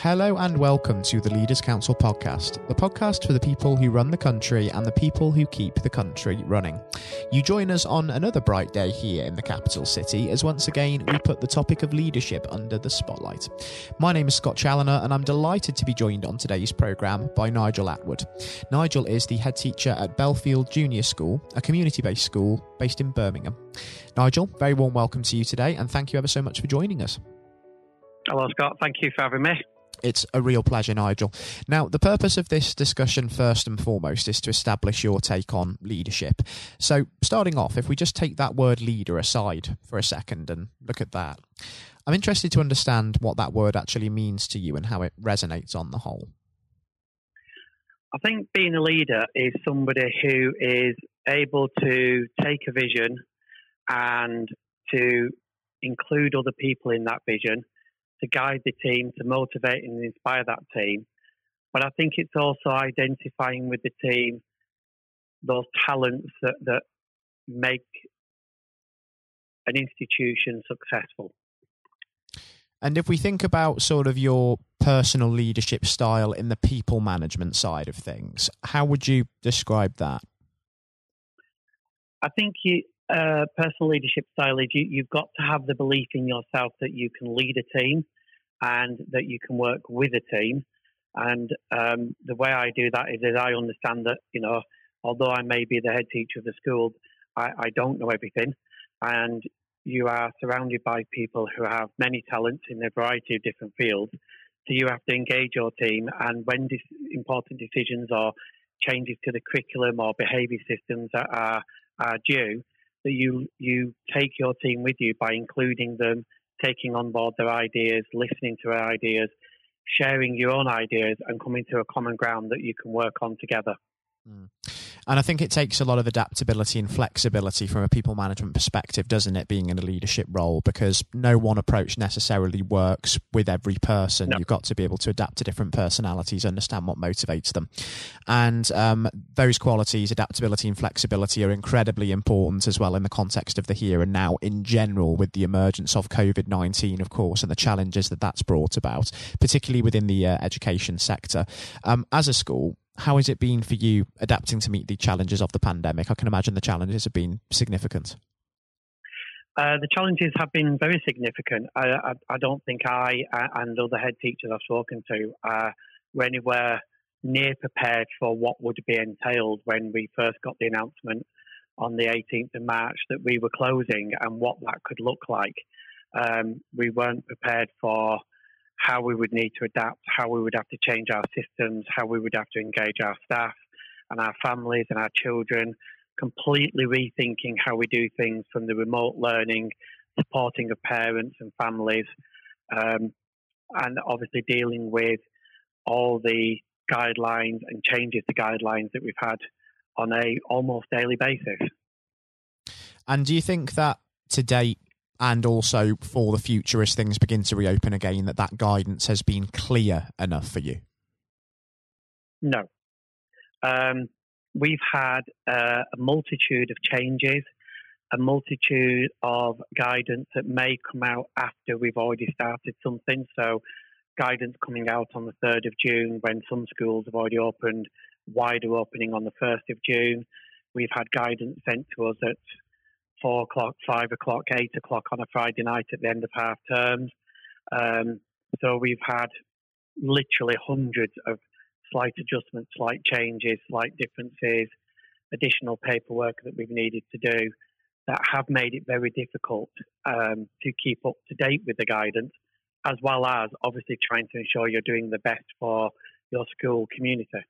Hello and welcome to the Leaders Council podcast, the podcast for the people who run the country and the people who keep the country running. You join us on another bright day here in the capital city as once again we put the topic of leadership under the spotlight. My name is Scott Challoner and I'm delighted to be joined on today's programme by Nigel Attwood. Nigel is the head teacher at Bellfield Junior School, a community based school based in Birmingham. Nigel, very warm welcome to you today and thank you ever so much for joining us. Hello, Scott. Thank you for having me. It's a real pleasure, Nigel. Now, the purpose of this discussion, first and foremost, is to establish your take on leadership. So, starting off, if we just take that word leader aside for a second and look at that, I'm interested to understand what that word actually means to you and how it resonates on the whole. I think being a leader is somebody who is able to take a vision and to include other people in that vision to guide the team, to motivate and inspire that team. But I think it's also identifying with the team those talents that, that make an institution successful. And if we think about sort of your personal leadership style in the people management side of things, how would you describe that? I think you, uh, personal leadership style is you, you've got to have the belief in yourself that you can lead a team and that you can work with a team. And um, the way I do that is that I understand that, you know, although I may be the head teacher of the school, I, I don't know everything. And you are surrounded by people who have many talents in a variety of different fields. So you have to engage your team. And when this important decisions or changes to the curriculum or behaviour systems are, are due, that you you take your team with you by including them, taking on board their ideas, listening to their ideas, sharing your own ideas, and coming to a common ground that you can work on together. Mm. And I think it takes a lot of adaptability and flexibility from a people management perspective, doesn't it, being in a leadership role? Because no one approach necessarily works with every person. No. You've got to be able to adapt to different personalities, understand what motivates them. And um, those qualities, adaptability and flexibility, are incredibly important as well in the context of the here and now in general, with the emergence of COVID 19, of course, and the challenges that that's brought about, particularly within the uh, education sector. Um, as a school, how has it been for you adapting to meet the challenges of the pandemic? I can imagine the challenges have been significant. Uh, the challenges have been very significant. I, I, I, don't think I and other head teachers I've spoken to uh, were anywhere near prepared for what would be entailed when we first got the announcement on the 18th of March that we were closing and what that could look like. Um, we weren't prepared for how we would need to adapt, how we would have to change our systems, how we would have to engage our staff and our families and our children, completely rethinking how we do things from the remote learning, supporting of parents and families, um, and obviously dealing with all the guidelines and changes to guidelines that we've had on a almost daily basis. And do you think that to date and also for the future as things begin to reopen again that that guidance has been clear enough for you? No. Um, we've had uh, a multitude of changes a multitude of guidance that may come out after we've already started something. So guidance coming out on the 3rd of june when some schools have already opened wider opening on the 1st of june. We've had guidance sent to us at four o'clock, five o'clock, eight o'clock on a Friday night at the end of half terms. Um, so we've had literally hundreds of slight adjustments, slight changes, slight differences, additional paperwork that we've needed to do that have made it very difficult um, to keep up to date with the guidance, as well as obviously trying to ensure you're doing the best for your school community.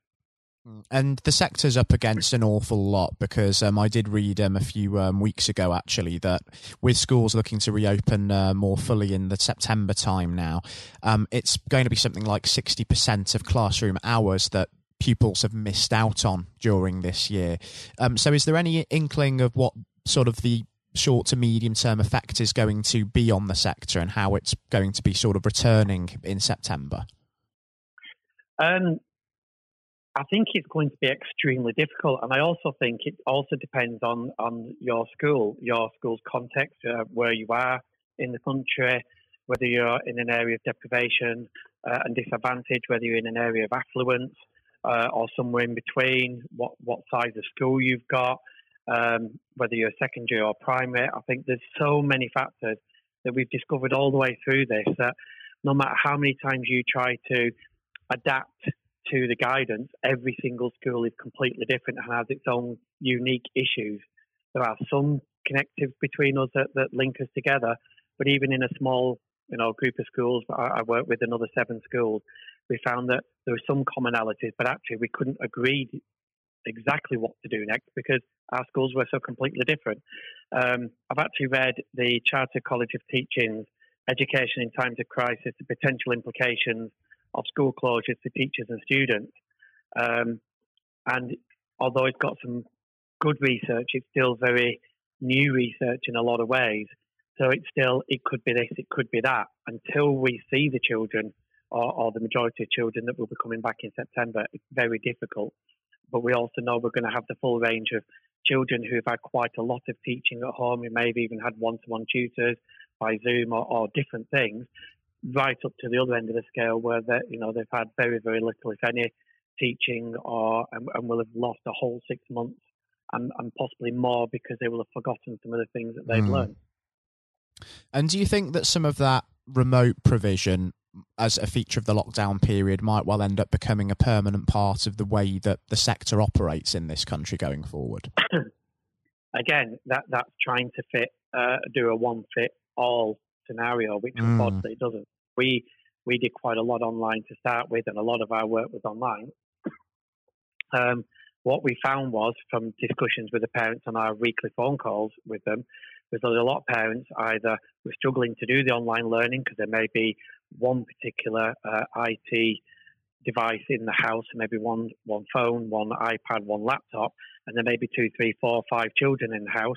And the sector's up against an awful lot because um, I did read um, a few um, weeks ago actually that with schools looking to reopen uh, more fully in the September time now, um, it's going to be something like 60% of classroom hours that pupils have missed out on during this year. Um, so, is there any inkling of what sort of the short to medium term effect is going to be on the sector and how it's going to be sort of returning in September? Um, I think it's going to be extremely difficult, and I also think it also depends on on your school, your school's context, uh, where you are in the country, whether you're in an area of deprivation, uh, and disadvantage, whether you're in an area of affluence uh, or somewhere in between, what, what size of school you've got, um, whether you're secondary or primary. I think there's so many factors that we've discovered all the way through this that no matter how many times you try to adapt to the guidance, every single school is completely different and has its own unique issues. There are some connectives between us that, that link us together, but even in a small you know group of schools, I, I work with another seven schools, we found that there were some commonalities, but actually we couldn't agree exactly what to do next because our schools were so completely different. Um, I've actually read the Chartered College of Teaching's Education in Times of Crisis, the potential implications of school closures for teachers and students. Um, and although it's got some good research, it's still very new research in a lot of ways. So it's still, it could be this, it could be that. Until we see the children or, or the majority of children that will be coming back in September, it's very difficult. But we also know we're going to have the full range of children who have had quite a lot of teaching at home, who may have even had one-to-one tutors by Zoom or, or different things, right up to the other end of the scale where they, you know they've had very very little, if any, teaching, or and, and will have lost a whole six months and, and, possibly more because they will have forgotten some of the things that they've mm. learned. And do you think that some of that remote provision as a feature of the lockdown period might well end up becoming a permanent part of the way that the sector operates in this country going forward? Again, that that's trying to fit uh, do a one fit all scenario, which mm. unfortunately it doesn't. We we did quite a lot online to start with, and a lot of our work was online. Um, what we found was from discussions with the parents on our weekly phone calls with them was that a lot of parents either were struggling to do the online learning because there may be one particular uh, IT device in the house, maybe one one phone, one iPad, one laptop, and there may be two, three, four, five children in the house.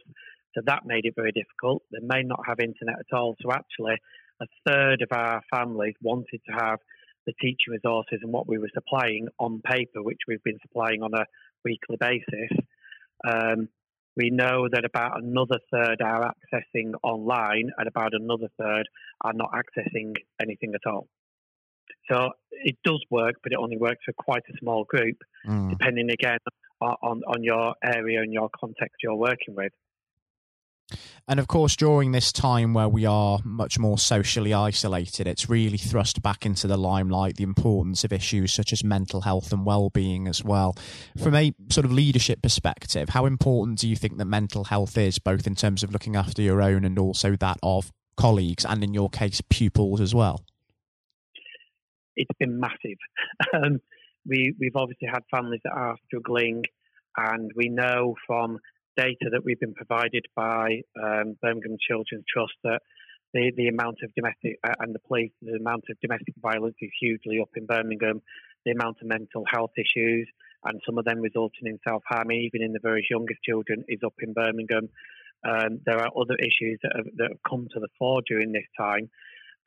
So that made it very difficult. They may not have internet at all. So actually, a third of our families wanted to have the teaching resources and what we were supplying on paper, which we've been supplying on a weekly basis. Um, we know that about another third are accessing online and about another third are not accessing anything at all. So it does work, but it only works for quite a small group, mm. depending again on, on your area and your context you're working with. And of course, during this time where we are much more socially isolated, it's really thrust back into the limelight the importance of issues such as mental health and well-being as well. From a sort of leadership perspective, how important do you think that mental health is, both in terms of looking after your own and also that of colleagues, and in your case, pupils as well? It's been massive. Um, we, we've obviously had families that are struggling, and we know from data that we've been provided by um, Birmingham Children's Trust that the, the amount of domestic uh, and the police, the amount of domestic violence is hugely up in Birmingham. The amount of mental health issues and some of them resulting in self harm, even in the very youngest children, is up in Birmingham. Um, there are other issues that have, that have come to the fore during this time,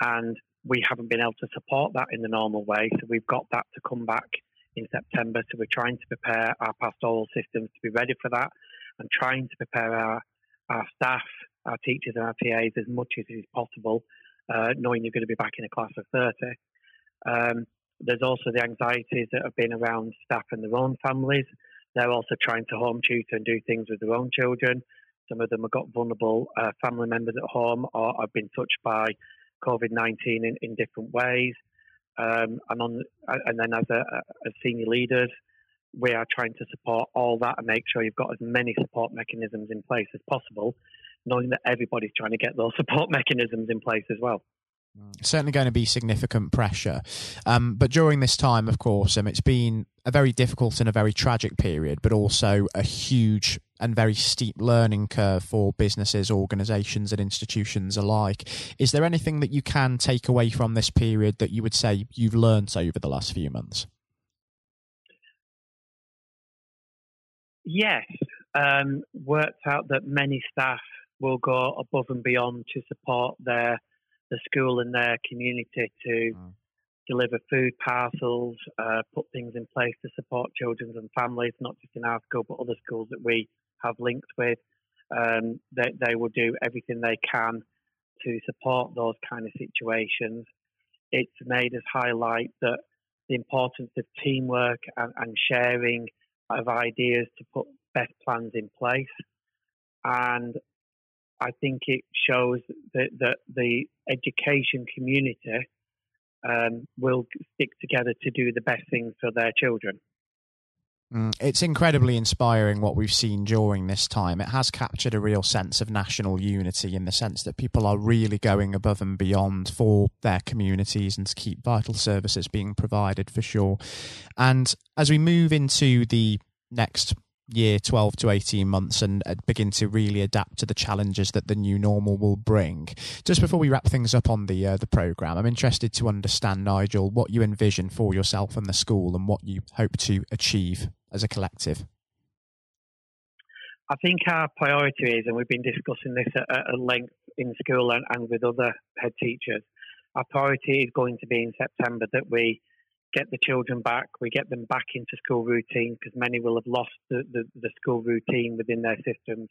and we haven't been able to support that in the normal way. So we've got that to come back in September. So we're trying to prepare our pastoral systems to be ready for that and trying to prepare our, our staff, our teachers, and our TAs as much as is possible, uh, knowing you're going to be back in a class of 30. Um, there's also the anxieties that have been around staff and their own families. They're also trying to home tutor and do things with their own children. Some of them have got vulnerable uh, family members at home or have been touched by COVID 19 in, in different ways. Um, and, on, and then as, a, as senior leaders, we are trying to support all that and make sure you've got as many support mechanisms in place as possible, knowing that everybody's trying to get those support mechanisms in place as well. Certainly going to be significant pressure. Um, but during this time, of course, um, it's been a very difficult and a very tragic period, but also a huge and very steep learning curve for businesses, organisations, and institutions alike. Is there anything that you can take away from this period that you would say you've learned over the last few months? Yes, um, worked out that many staff will go above and beyond to support their the school and their community to mm. deliver food parcels, uh, put things in place to support children and families, not just in our school but other schools that we have linked with. Um, they, they will do everything they can to support those kind of situations. it's made us highlight that the importance of teamwork and, and sharing of ideas to put best plans in place. And I think it shows that, that the education community um, will stick together to do the best things for their children. Mm, it's incredibly inspiring what we've seen during this time. It has captured a real sense of national unity in the sense that people are really going above and beyond for their communities and to keep vital services being provided for sure. And as we move into the next year 12 to 18 months and uh, begin to really adapt to the challenges that the new normal will bring. Just before we wrap things up on the uh, the program i'm interested to understand nigel what you envision for yourself and the school and what you hope to achieve as a collective. I think our priority is, and we've been discussing this at, at length in school and, and with other head teachers, our priority is going to be in September that we get the children back, we get them back into school routine because many will have lost the, the, the school routine within their systems.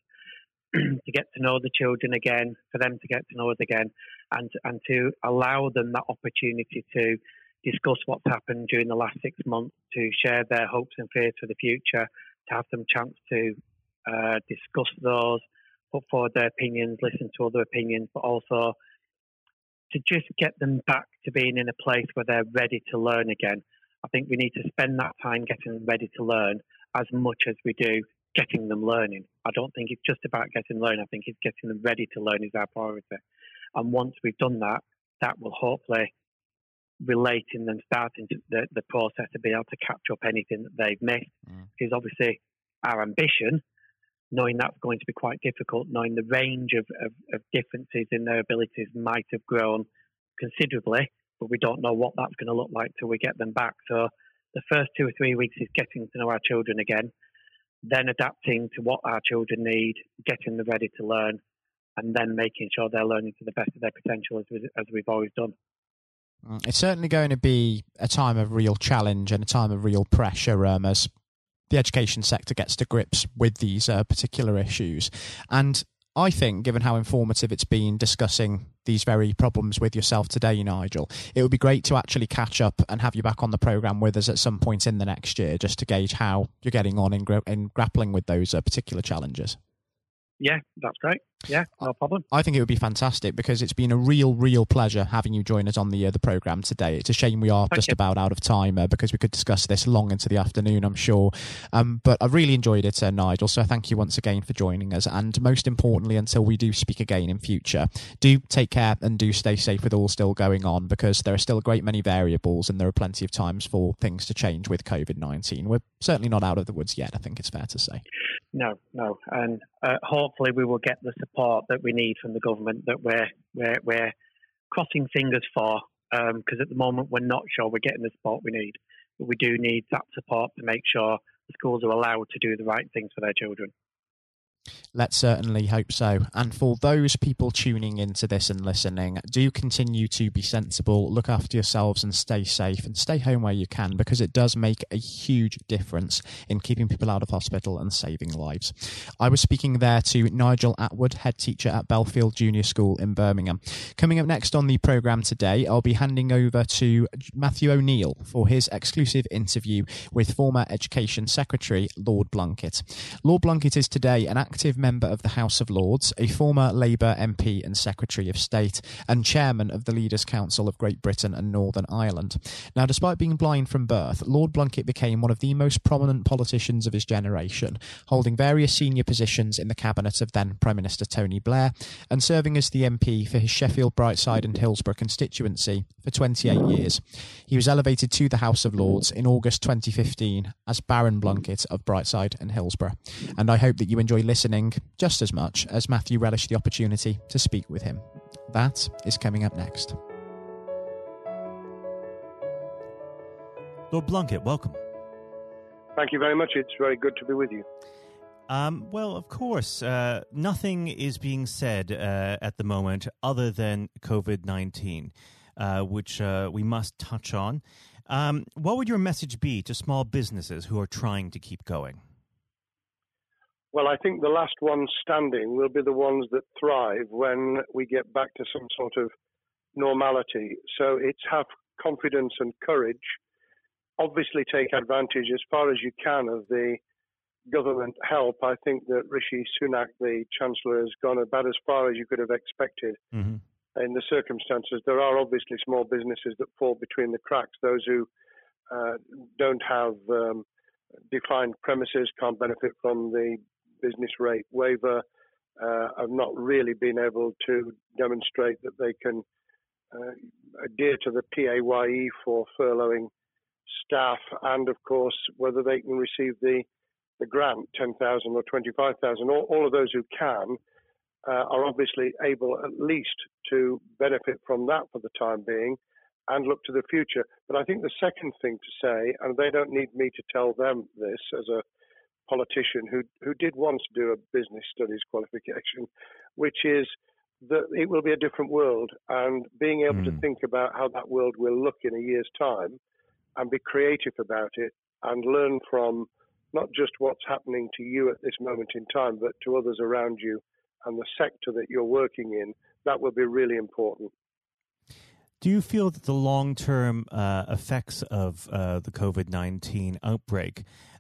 to get to know the children again, for them to get to know us again, and and to allow them that opportunity to discuss what's happened during the last six months, to share their hopes and fears for the future, to have them chance to uh, discuss those, put forward their opinions, listen to other opinions, but also to just get them back to being in a place where they're ready to learn again. I think we need to spend that time getting them ready to learn as much as we do getting them learning. I don't think it's just about getting them learning. I think it's getting them ready to learn is our priority. And once we've done that, that will hopefully relate in them starting to, the, the process to be able to catch up anything that they've missed. Mm. Because obviously our ambition knowing that's going to be quite difficult, knowing the range of, of, of differences in their abilities might have grown considerably, but we don't know what that's going to look like till we get them back. So the first two or three weeks is getting to know our children again, then adapting to what our children need, getting them ready to learn, and then making sure they're learning to the best of their potential as, we, as we've always done. Mm, it's certainly going to be a time of real challenge and a time of real pressure um, as the education sector gets to grips with these uh, particular issues. And I think, given how informative it's been discussing these very problems with yourself today, Nigel, it would be great to actually catch up and have you back on the program with us at some point in the next year, just to gauge how you're getting on in, in grappling with those uh, particular challenges. Yeah, that's great. Yeah, no problem. I think it would be fantastic because it's been a real, real pleasure having you join us on the uh, the program today. It's a shame we are Thank just you. about out of time uh, because we could discuss this long into the afternoon, I'm sure. Um, but I've really enjoyed it, uh, Nigel. So thank you once again for joining us. And most importantly, until we do speak again in future, do take care and do stay safe with all still going on because there are still a great many variables and there are plenty of times for things to change with COVID 19. We're certainly not out of the woods yet, I think it's fair to say. No, no. And uh, hopefully we will get the support that we need from the government that we're we're, we're crossing fingers for because um, at the moment we're not sure we're getting the support we need, but we do need that support to make sure the schools are allowed to do the right things for their children. Let's certainly hope so. And for those people tuning into this and listening, do continue to be sensible, look after yourselves and stay safe and stay home where you can because it does make a huge difference in keeping people out of hospital and saving lives. I was speaking there to Nigel Attwood, head teacher at Bellfield Junior School in Birmingham. Coming up next on the programme today, I'll be handing over to Matthew O'Neill for his exclusive interview with former Education Secretary Lord Blunkett. Lord Blunkett is today an active member of the House of Lords, a former Labour MP and Secretary of State, and chairman of the Leaders' Council of Great Britain and Northern Ireland. Now, despite being blind from birth, Lord Blunkett became one of the most prominent politicians of his generation, holding various senior positions in the cabinet of then Prime Minister Tony Blair and serving as the MP for his Sheffield, Brightside, and Hillsborough constituency for 28 years. He was elevated to the House of Lords in August 2015 as Baron Blunkett of Brightside and Hillsborough. And I hope that you enjoy listening just as much as Matthew relished the opportunity to speak with him. That is coming up next. Lord Blunkett, welcome. Thank you very much. It's very good to be with you. Um, well, of course, uh, nothing is being said uh, at the moment other than COVID 19, uh, which uh, we must touch on. Um, what would your message be to small businesses who are trying to keep going? Well, I think the last ones standing will be the ones that thrive when we get back to some sort of normality. So it's have confidence and courage. Obviously, take advantage as far as you can of the government help. I think that Rishi Sunak, the Chancellor, has gone about as far as you could have expected. Mm-hmm. In the circumstances, there are obviously small businesses that fall between the cracks. Those who uh, don't have um, defined premises can't benefit from the business rate waiver. Uh, have not really been able to demonstrate that they can uh, adhere to the PAYE for furloughing staff, and of course whether they can receive the the grant, 10,000 or 25,000. All, all, of those who can uh, are obviously able at least to benefit from that for the time being and look to the future. But I think the second thing to say, and they don't need me to tell them this as a politician who who did once do a business studies qualification, which is that it will be a different world, and being able mm. to hmm. think about how that world will look in a year's time, and be creative about it, and learn from not just what's happening to you at this moment in time, but to others around you and the sector that you're working in, that will be really important. Do you feel that the long term uh, effects of uh, the COVID 19 outbreak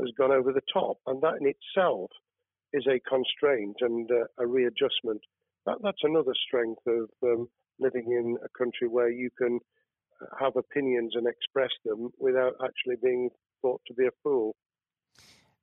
has gone over the top. And that in itself is a constraint and uh, a readjustment. That, that's another strength of um, living in a country where you can have opinions and express them without actually being thought to be a fool.